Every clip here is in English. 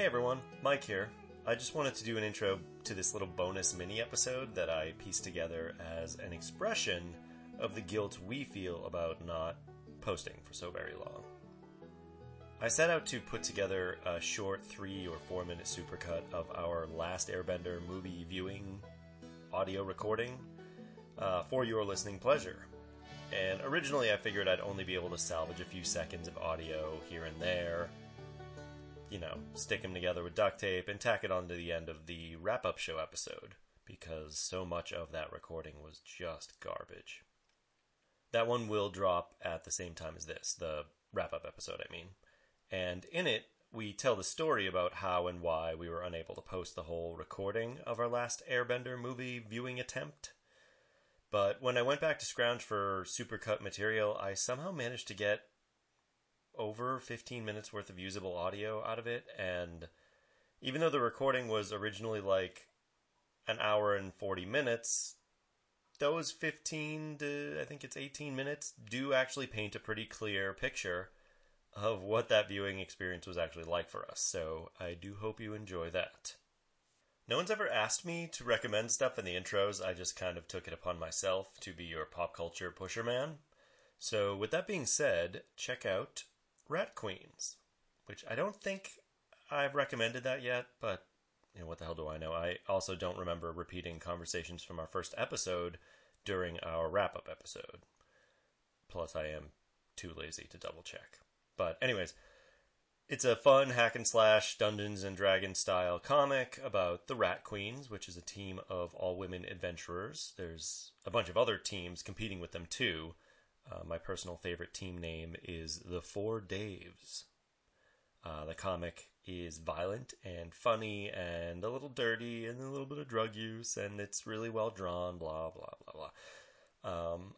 Hey everyone, Mike here. I just wanted to do an intro to this little bonus mini episode that I pieced together as an expression of the guilt we feel about not posting for so very long. I set out to put together a short three or four minute supercut of our last Airbender movie viewing audio recording uh, for your listening pleasure. And originally I figured I'd only be able to salvage a few seconds of audio here and there you know, stick them together with duct tape and tack it onto the end of the wrap up show episode, because so much of that recording was just garbage. That one will drop at the same time as this, the wrap up episode, I mean. And in it, we tell the story about how and why we were unable to post the whole recording of our last Airbender movie viewing attempt. But when I went back to scrounge for supercut material, I somehow managed to get over 15 minutes worth of usable audio out of it. And even though the recording was originally like an hour and 40 minutes, those 15 to I think it's 18 minutes do actually paint a pretty clear picture of what that viewing experience was actually like for us. So I do hope you enjoy that. No one's ever asked me to recommend stuff in the intros. I just kind of took it upon myself to be your pop culture pusher man. So, with that being said, check out Rat Queens, which I don't think I've recommended that yet, but you know what the hell do I know? I also don't remember repeating conversations from our first episode during our wrap up episode. Plus, I am too lazy to double check. But, anyways, it's a fun hack and slash Dungeons and Dragons style comic about the Rat Queens, which is a team of all women adventurers. There's a bunch of other teams competing with them too, uh, my personal favorite team name is the Four Daves. Uh, the comic is violent and funny and a little dirty and a little bit of drug use and it's really well drawn. Blah blah blah blah. Um,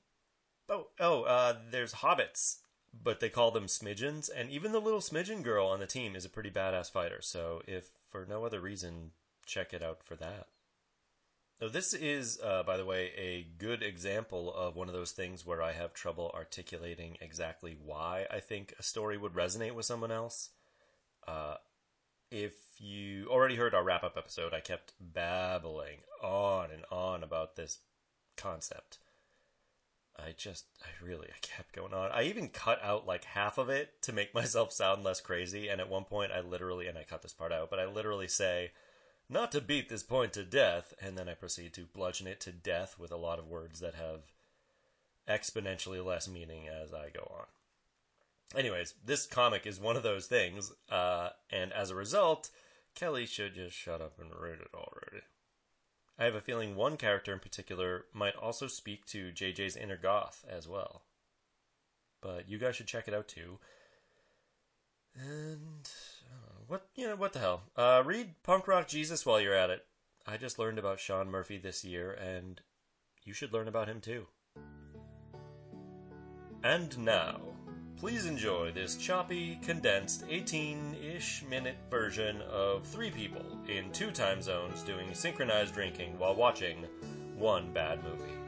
oh oh, uh, there's hobbits, but they call them smidgens, and even the little smidgen girl on the team is a pretty badass fighter. So if for no other reason, check it out for that. Now, this is, uh, by the way, a good example of one of those things where I have trouble articulating exactly why I think a story would resonate with someone else. Uh, if you already heard our wrap up episode, I kept babbling on and on about this concept. I just, I really, I kept going on. I even cut out like half of it to make myself sound less crazy. And at one point, I literally, and I cut this part out, but I literally say, not to beat this point to death, and then I proceed to bludgeon it to death with a lot of words that have exponentially less meaning as I go on. Anyways, this comic is one of those things, uh, and as a result, Kelly should just shut up and read it already. I have a feeling one character in particular might also speak to JJ's inner goth as well. But you guys should check it out too. And what you know, what the hell? Uh, read Punk Rock Jesus while you're at it. I just learned about Sean Murphy this year, and you should learn about him too. And now, please enjoy this choppy, condensed, 18 ish minute version of three people in two time zones doing synchronized drinking while watching one bad movie.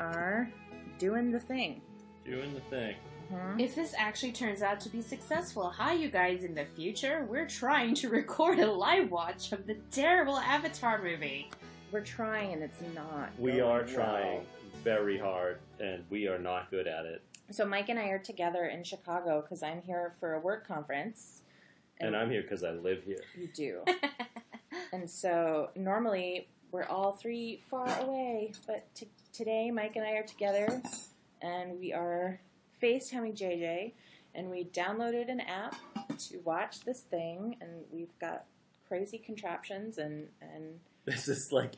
Are doing the thing. Doing the thing. Mm-hmm. If this actually turns out to be successful, hi you guys in the future. We're trying to record a live watch of the terrible Avatar movie. We're trying, and it's not. We going are well. trying very hard, and we are not good at it. So Mike and I are together in Chicago because I'm here for a work conference. And I'm here because I live here. You do. and so normally we're all three far away, but t- today Mike and I are together, and we are FaceTiming JJ, and we downloaded an app to watch this thing, and we've got crazy contraptions and and This is like,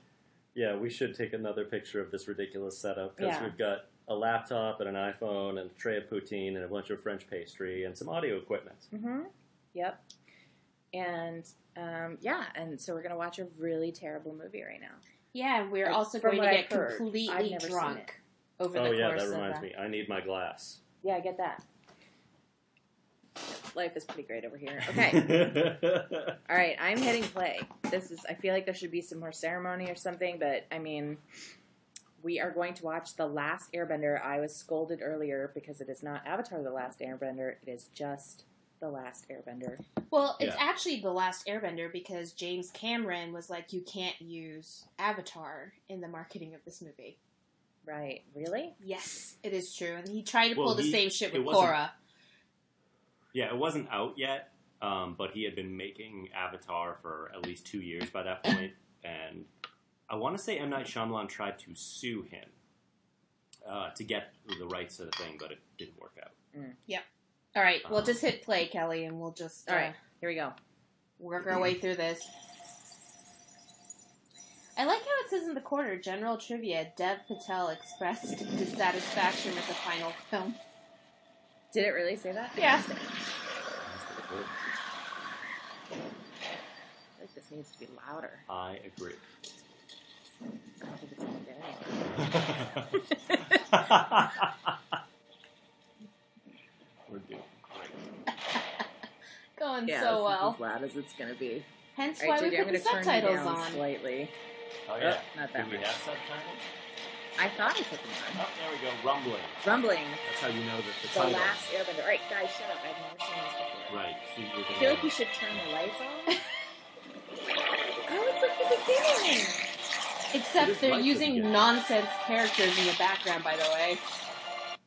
yeah, we should take another picture of this ridiculous setup because Yeah. we've got a laptop and an iPhone and a tray of poutine and a bunch of French pastry and some audio equipment. Mm-hmm. Yep. And um, yeah, and so we're gonna watch a really terrible movie right now. Yeah, we're Like, also going to get I've heard, I've completely never drunk over Oh the yeah, course that reminds of me. I need my glass. Yeah, I get that. Life is pretty great over here. Okay. All right, I'm hitting play. This is. I feel like there should be some more ceremony or something, but I mean, we are going to watch The Last Airbender. I was scolded earlier because it is not Avatar The Last Airbender, it is just The Last Airbender. Well, it's Yeah. actually the last Airbender because James Cameron was like, you can't use Avatar in the marketing of this movie. Right. Really? Yes, it is true, and he tried to Well, pull the he- same shit it with wasn't- Korra. Yeah, it wasn't out yet, um, but he had been making Avatar for at least two years by that point, and I want to say M Night Shyamalan tried to sue him uh, to get the rights to the thing, but it didn't work out. All right, well, Um, just hit play, Kelly, and we'll just All uh, right. Here we go. work our way through this. I like how it says in the corner, general trivia, Dev Patel expressed dissatisfaction with the final film. Did it really say that? Yeah. I feel like this needs to be louder. I agree. I don't think it's going to get any We're doing great. Going Yeah, so this is well. as loud as it's going to be. Hence All why right, we JJ, I'm put going the to turn you subtitles down on. slightly. Oh Oh, yeah. not that Do we much. have subtitles? I thought I put them on. Oh, there we go. Rumbling. Rumbling. That's how you know that the The title. last Airbender. All right, guys, shut up. I've never seen this before. Right. So you're I gonna- feel like we should turn the lights on. oh, it's like the beginning. It Except is they're like using beginning. nonsense characters in the background, by the way.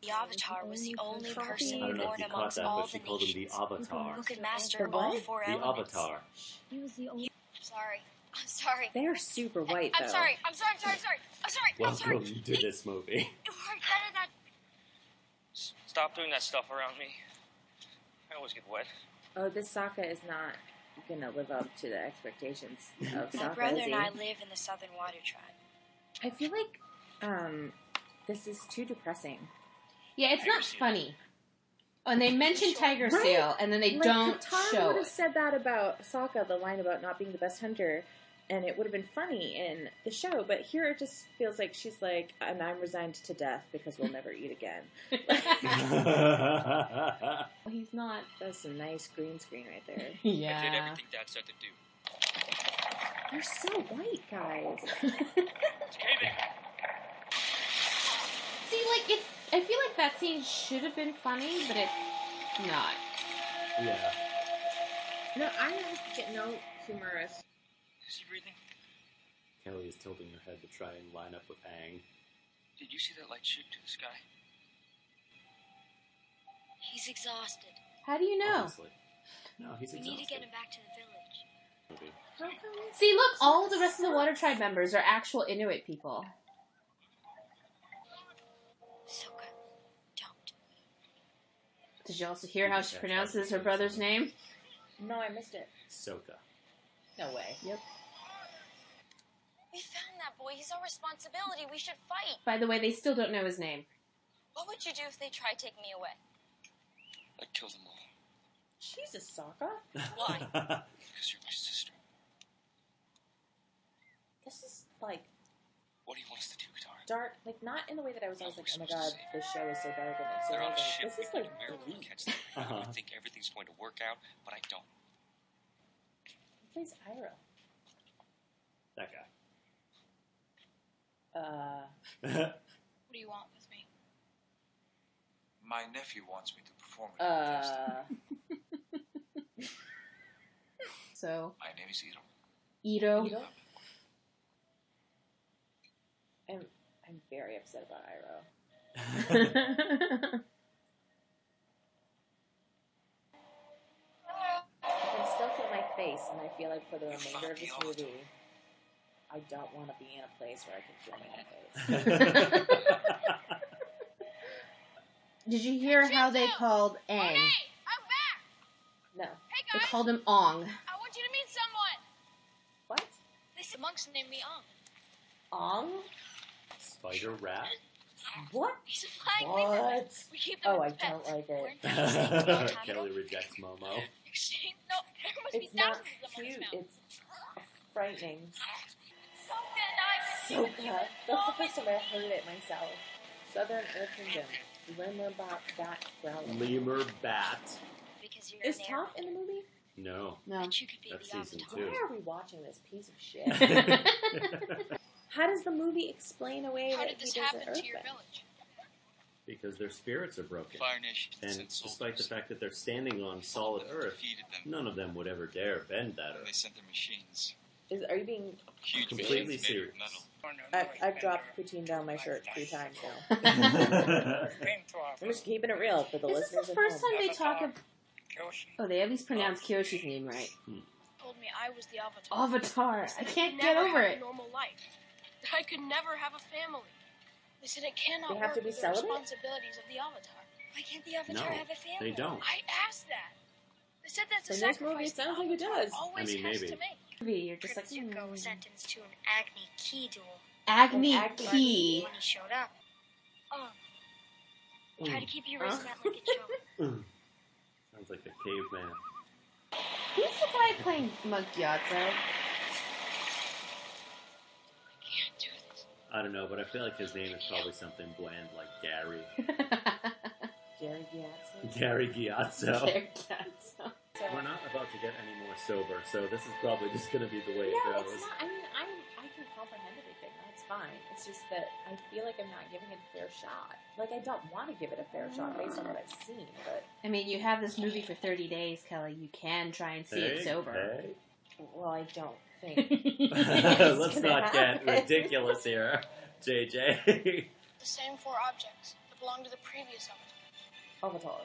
The Avatar was the only person I don't know born if you caught amongst that, all but she the called him the nations Avatar. who could master The all what? four The elements. Avatar. He was the only. Sorry. I'm sorry. They are super white, though. I'm sorry. I'm sorry. I'm sorry. I'm sorry. I'm sorry. I'm sorry. Welcome to this movie. You are better than Stop doing that stuff around me. I always get wet. Oh, this Sokka is not going to live up to the expectations of My Sokka, brother is he? and I live in the Southern Water Tribe. I feel like um, this is too depressing. Yeah, it's Tiger not Seal. funny. Oh, and they mention Tiger Right. Seal, and then they like, don't Katara show would it. have said that about Sokka, the line about not being the best hunter, and it would have been funny in the show. But here it just feels like she's like, and I'm resigned to death because we'll never eat again. Well he's not. That's a nice green screen right there. I did Yeah. everything Dad said to do. You're so white, guys. See, like it. I feel like that scene should have been funny, but it's not. yeah. No, I don't get no humorous. Is he breathing? Kelly is tilting her head to try and line up with Aang. Did you see that light shoot to the sky? He's exhausted. How do you know? Honestly. No, he's We exhausted. We need to get him back to the village. Movie. See, look, all the rest of the Water Tribe members are actual Inuit people. Soka, don't. Did you also hear how she pronounces her brother's name? No, I missed it. Soka. No way. Yep. We found that boy. He's our responsibility. We should fight. By the way, they still don't know his name. What would you do if they tried taking me away? I'd kill them all. Jesus, Sokka. Why? Because you're my sister. This is like What do you want us to do, Katara? dark, like not in the way that I was always like, oh my god, this show is so dark and it's so They're on a ship. This is go like to Miracle and elite. catch them. Uh-huh. I think everything's going to work out, but I don't. Who plays Iroh? that guy. Uh, What do you want with me? My nephew wants me to perform at the festival. uh, So, My name is Iro. Ito. Ito? I'm I'm very upset about Iroh. I can still feel my face, and I feel like for the remainder of this movie, I don't want to be in a place where I can feel my face. Did you hear how they called Aang? I'm back. No. Hey They called him Ong. I want you to meet someone. What? This monks named me Ong. Ong? Spider rat. What? He's a flying wingman. What? We keep them Oh, I pets. don't like it. in Pakistan a long time Kelly rejects Momo. No, there must be It's not thousands of them on cute. It's frightening. Soka and I So good. That's the first time I heard it myself. Southern Earth Kingdom. Lemur bat, bat growling. Lemur bat. Because you're Is an Toph in the movie? No. No. That you could be That's the season Avatar. two. Why are we watching this piece of shit? How does the movie explain away How that did he this doesn't happen to your earthbend? village? Because their spirits are broken. Fire Nation And sent despite the fact that they're standing on solid All of them earth, them. none of them would ever dare bend that And they earth. sent their machines. Is, are you being? Huge Completely machines serious. metal. I've, I've dropped poutine down my shirt three times now. I'm just keeping it real for the Is this listeners the at first home. time they talk of? Oh, they at least pronounced oh. Kyoshi's name right. Hmm. Told me I was the Avatar. Avatar. I can't get never over have it. Normal life. That I could never have a family. They said it cannot They have work to be with the responsibilities of the Avatar. Why can't the Avatar No, have a family? they don't. I asked that. They said that's a In this sacrifice movie, it the sounds like it Avatar does. Always I mean, has maybe. to make. Maybe You're just like Prince Zuko was mm. sentenced to an Agni Key duel. Agni Agni Key. When he showed up. Oh. Mm. Try to keep your wrist mat like it showed. Sounds like a caveman. Who's the guy playing Magyarzo? Can't I don't know, but I feel like his name is probably something bland like Gary. Gary Gatson. Gary Giazzo. Magyarzo. We're not about to get any more sober, so this is probably just going to be the way No, it goes. it's not. I mean, I'm, I can comprehend everything. That's fine. It's just that I feel like I'm not giving it a fair shot. Like I don't want to give it a fair shot based on what I've seen, but I mean, you have this movie for 30 days, Kelly. You can try and see it sober. hey. well, I don't think. Let's gonna not get ridiculous here, JJ. The same four objects that belong to the previous Avatar. Avatar.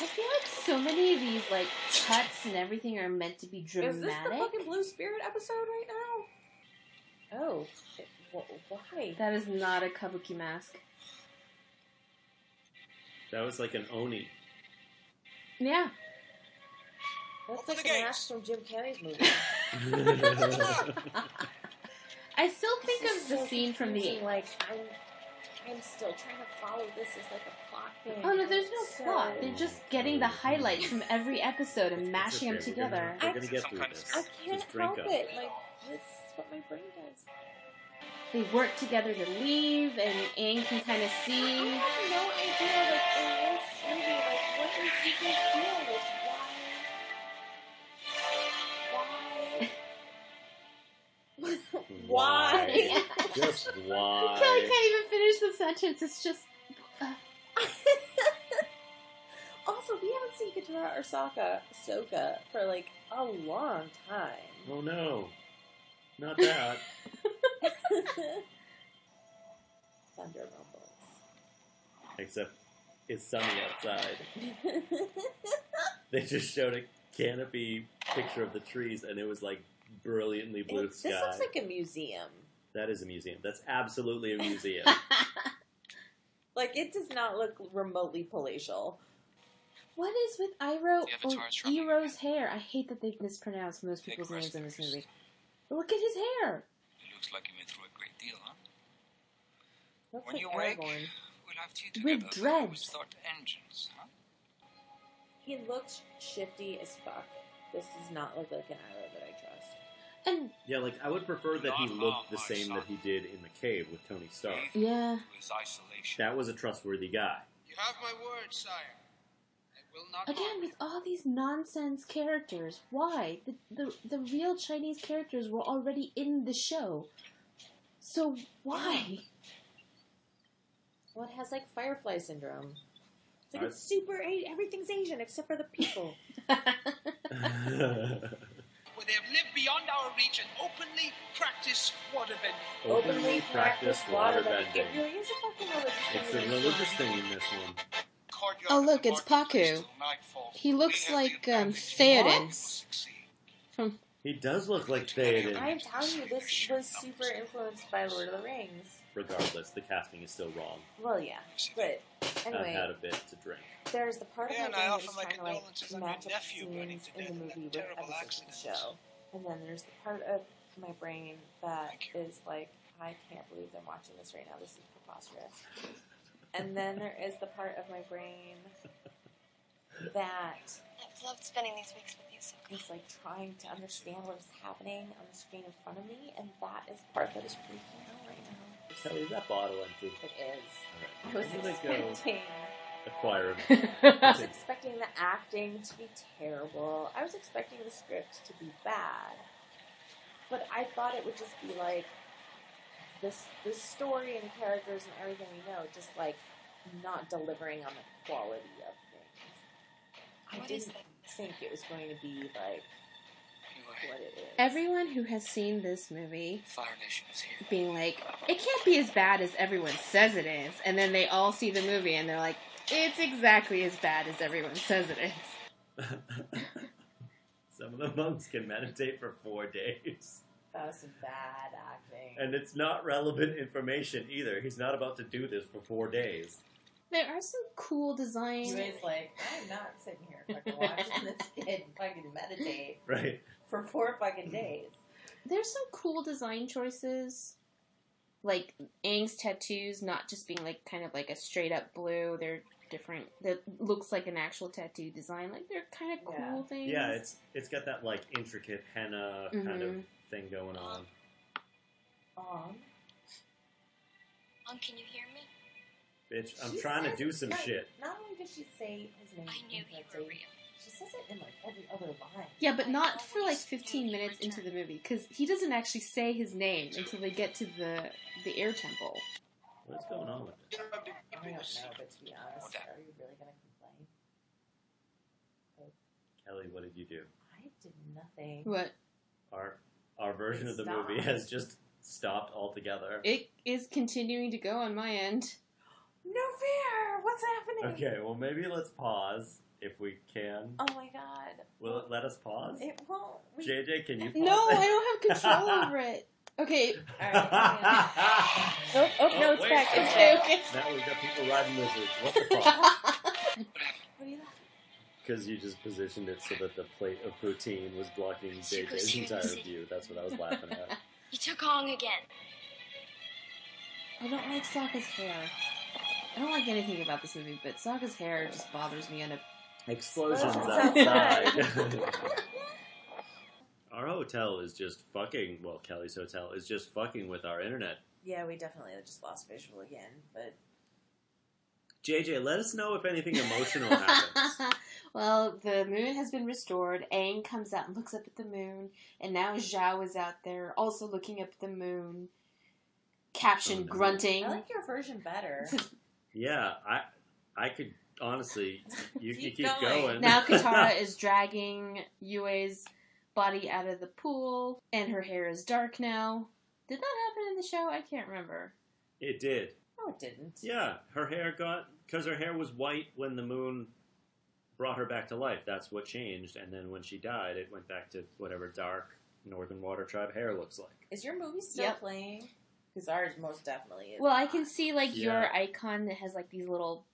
I feel like so many of these like cuts and everything are meant to be dramatic. Is this the fucking Blue Spirit episode right now? Oh, it, wh- why? That is not a kabuki mask. that was like an Oni. Yeah. That's Open like the the gates. mask from Jim Carrey's movie. I still think This is of the so scene from the. confusing, like I'm, I'm still trying to follow this as like a plot thing. Oh no, there's no So- plot. They're just getting the highlights from every episode and It's mashing them okay, we're together. Gonna, we're gonna I- get through this. I can't help up. it. Like this is what my brain does. They work together to leave, and Aang can kind of I see. have no idea. Like in this movie, like what is Zuko's deal? Like why? Why? why? Just Kelly can't even finish the sentence. It's just. Uh. also, we haven't seen Katara or Sokka, Ahsoka for like a long time. Oh no, not that. Thunder rumbles. Except it's sunny outside. They just showed a canopy picture of the trees, and it was like brilliantly blue It- sky. this looks like a museum. that is a museum. That's absolutely a museum. Like it does not look remotely palatial. What is with Iroh The or Avatar's dropping Iroh's hair? I hate that they've mispronounced most people's names in this rest movie. Look at his hair. It looks like he went through a great deal, huh? Looks When like you wake, we'll have tea With together. dreads. We start engines, huh? He looks shifty as fuck. This does not look like an Iroh that I trust. And yeah, like I would prefer that he Not looked the same that he did in the cave with Tony Stark. yeah, To his isolation. That was a trustworthy guy. You have my word, sire. I will not again with all these nonsense characters. Why the the the real Chinese characters were already in the show? So why? Well, it has like Firefly syndrome. It's like I- it's super. Everything's Asian except for the people. Where they have lived beyond our reach and openly practice waterbending. Openly practice waterbending. It really is a fucking religious thing. It's a religious thing in this one. Oh, look, it's Pakku. He looks like, the um. Theoden. We will succeed. He does look like Theoden. I'm telling you, this was super influenced by Lord of the Rings. Regardless, the casting is still wrong. Well, yeah, but I've anyway, had a bit to drink. There's the part of my brain that's that offer trying to like condolences match up nephew scenes in the movie with terrible episodes of the show, and then there's the part of my brain that Thank you. is like, I can't believe I'm watching this right now. This is preposterous. And then there is the part of my brain that I've loved spending these weeks with you, so is like trying to understand what is happening on the screen in front of me, and that is the part that is freaking out right now. Kelly, is that bottle empty? It is. I Alright, was I'm gonna go expecting. Acquire him. I was expecting the acting to be terrible. I was expecting the script to be bad. But I thought it would just be like this this story and characters and everything we know, just like not delivering on the quality of things. I What is didn't think it was going to be like what it is. Everyone who has seen this movie Fire Nation is here. being like, it can't be as bad as everyone says it is, and then they all see the movie and they're like, it's exactly as bad as everyone says it is. Some of the monks can meditate for four days. That was bad acting. And it's not relevant information either. He's not about to do this for four days. There are some cool designs. He was like, I'm not sitting here fucking watching this kid fucking meditate Right. for four fucking days. There's some cool design choices. Like Aang's tattoos not just being like kind of like a straight up blue. They're different. That looks like an actual tattoo design. Like they're kind of cool Yeah. things. Yeah, it's it's got that like intricate henna kind of Mhm. thing going on. Um, Mom, can you hear me? Bitch, I'm she trying to do some no, shit. Not only does she say his name, I knew in you were real. She says it in like every other line. Yeah, but I not for like 15 minutes into the movie because he doesn't actually say his name until they get to the the air temple. What's going on with it? I don't know, but to be honest, Okay. are you really gonna complain? Kelly, what did you do? I did nothing. What? Our our version It of the movie stopped. has just stopped altogether. It is continuing to go on my end. No fear! What's happening? Okay, well maybe let's pause if we can. Oh my god. Will it let us pause? It won't. We, JJ, can you pause? No. I don't have control over it. Okay. Alright, oh, oh, no, it's wait. back. It's Okay, okay. Now we've got people riding lizards. What the fuck? What are you laughing Because you just positioned it so that the plate of poutine was blocking Super JJ's entire view. That's what I was laughing at. You took Hong again. I don't like Sokka's hair. I don't like anything about this movie, but Sokka's hair just bothers me on a Explosions Explosions outside. Our hotel is just fucking. Well, Kelly's hotel is just fucking with our internet. Yeah, we definitely just lost visual again, but JJ, let us know if anything emotional happens. well, the moon has been restored. Aang comes out and looks up at the moon, and now Zhao is out there also looking up at the moon. Caption Oh, no. grunting. I like your version better. Yeah, I, I could honestly. You could Keep keep going. going. now Katara is dragging Yue's body out of the pool, and her hair is dark now. Did that happen in the show? I can't remember. It did. No, it didn't. Yeah, her hair got because her hair was white when the moon brought her back to life. That's what changed, and then when she died, it went back to whatever dark Northern Water Tribe hair looks like. Is your movie still Yep. playing? Because ours most definitely is. Well, I can see like Yeah. your icon that has like these little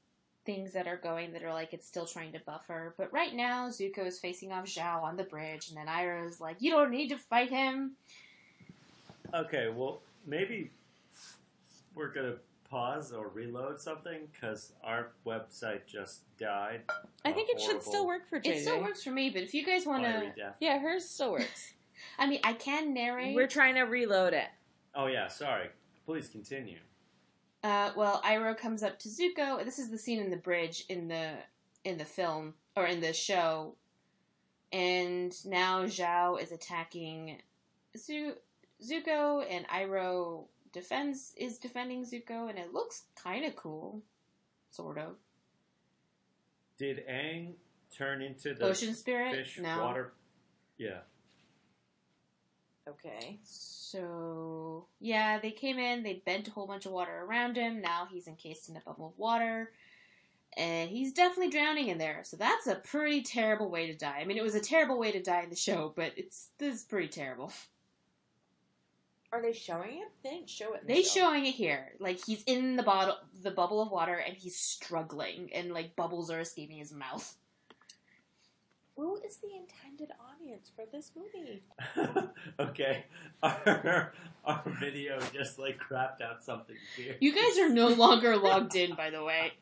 things that are going that are like it's still trying to buffer. But right now, Zuko is facing off Zhao on the bridge, and then Iroh's like, "You don't need to fight him." Okay, well maybe we're gonna pause or reload something because our website just died. I think it should still work for JJ. It still works for me, but if you guys want to. Yeah, hers still works. I mean, I can narrate. We're trying to reload it. Oh yeah, sorry. Please continue. Uh, well, Iroh comes up to Zuko. This is the scene in the bridge in the in the film or in the show, and now Zhao is attacking Zu- Zuko, and Iroh defends is defending Zuko, and it looks kind of cool, sort of. Did Aang turn into the Ocean Spirit, fish no. water? Yeah. Okay. So yeah, they came in. They bent a whole bunch of water around him. Now he's encased in a bubble of water, and he's definitely drowning in there. So that's a pretty terrible way to die. I mean, it was a terrible way to die in the show, but it's this is pretty terrible. Are they showing it? They didn't show it. They show. showing it here, like he's in the bottle, the bubble of water, and he's struggling, and like bubbles are escaping his mouth. Who is the intended audience for this movie? okay. Our, our video just like crapped out something here. You guys are no longer logged in, by the way.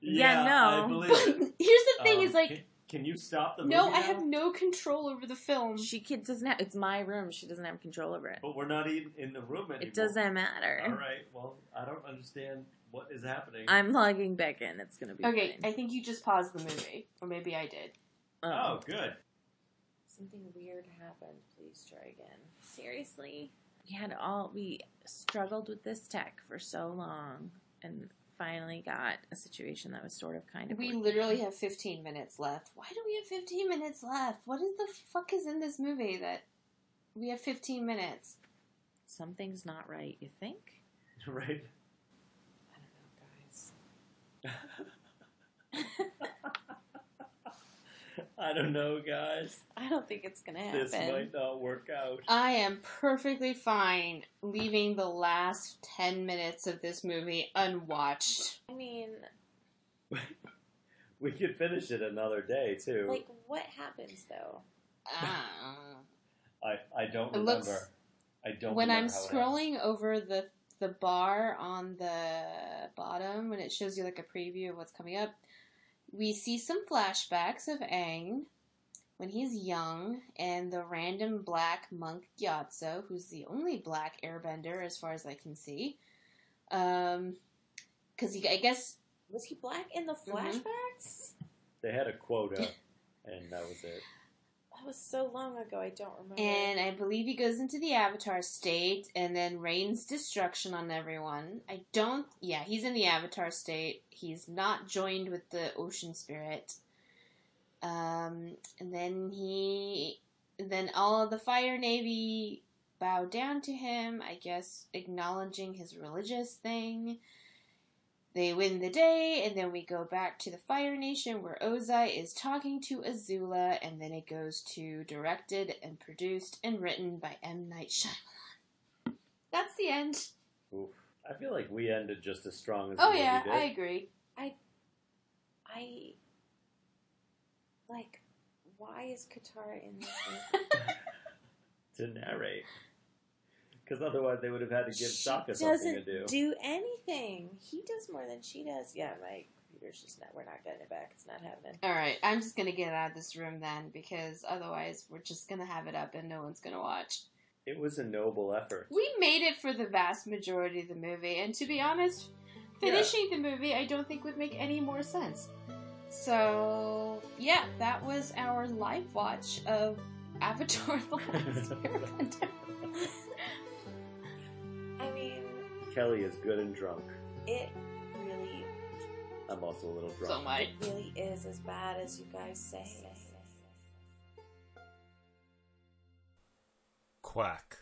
Yeah, no. I believe But here's the thing: Um, is like. can, can you stop the movie? No, I now? have no control over the film. She kid doesn't have. It's my room. She doesn't have control over it. But we're not even in the room anymore. It doesn't matter. All right. Well, I don't understand what is happening. I'm logging back in. It's gonna be Okay, fine. I think you just paused the movie, or maybe I did. Oh, um, good. Something weird happened. Please try again. Seriously? we had all we struggled with this tech for so long, and finally got a situation that was sort of kind of. We working. literally have 15 minutes left. Why do we have 15 minutes left? What is the fuck is in this movie that we have 15 minutes? something's not right. You think? right? I don't know, guys. I don't know, guys. I don't think it's gonna happen. This might not work out. I am perfectly fine leaving the last 10 minutes of this movie unwatched. I mean, We could finish it another day too. like, what happens though? Ah. I I don't It remember. looks- I don't. when I'm remember how it scrolling over the the bar on the bottom when it shows you like a preview of what's coming up, we see some flashbacks of Aang when he's young and the random black monk Gyatso, who's the only black airbender as far as I can see. Um, because I guess Was he black in the Mhm. flashbacks? They had a quota, and that was it. That was so long ago. I don't remember. And I believe he goes into the Avatar state and then rains destruction on everyone. I don't. Yeah, he's in the Avatar state. He's not joined with the Ocean Spirit. Um, and then he. Then all of the Fire Navy bow down to him, I guess, acknowledging his religious thing. They win the day, and then we go back to the Fire Nation where Ozai is talking to Azula, and then it goes to directed and produced and written by M. Night Shyamalan. That's the end. Oof. I feel like we ended just as strong as Oh the yeah, movie I agree. I I. like. Why is Katara in this to narrate. Because otherwise, they would have had to give She Sokka something to do. doesn't do. anything. He does more than she does. Yeah, my computer's just not. We're not getting it back. It's not happening. All right, I'm just gonna get out of this room then because otherwise we're just gonna have it up and no one's gonna watch. It was a noble effort. We made it for the vast majority of the movie, and to be honest, finishing the movie I don't think would make any more sense. So yeah, that was our live watch of Avatar: The Last Airbender. I mean, Kelly is good and drunk. it really, I'm also a little so drunk. much. it really is as bad as you guys say. Quack.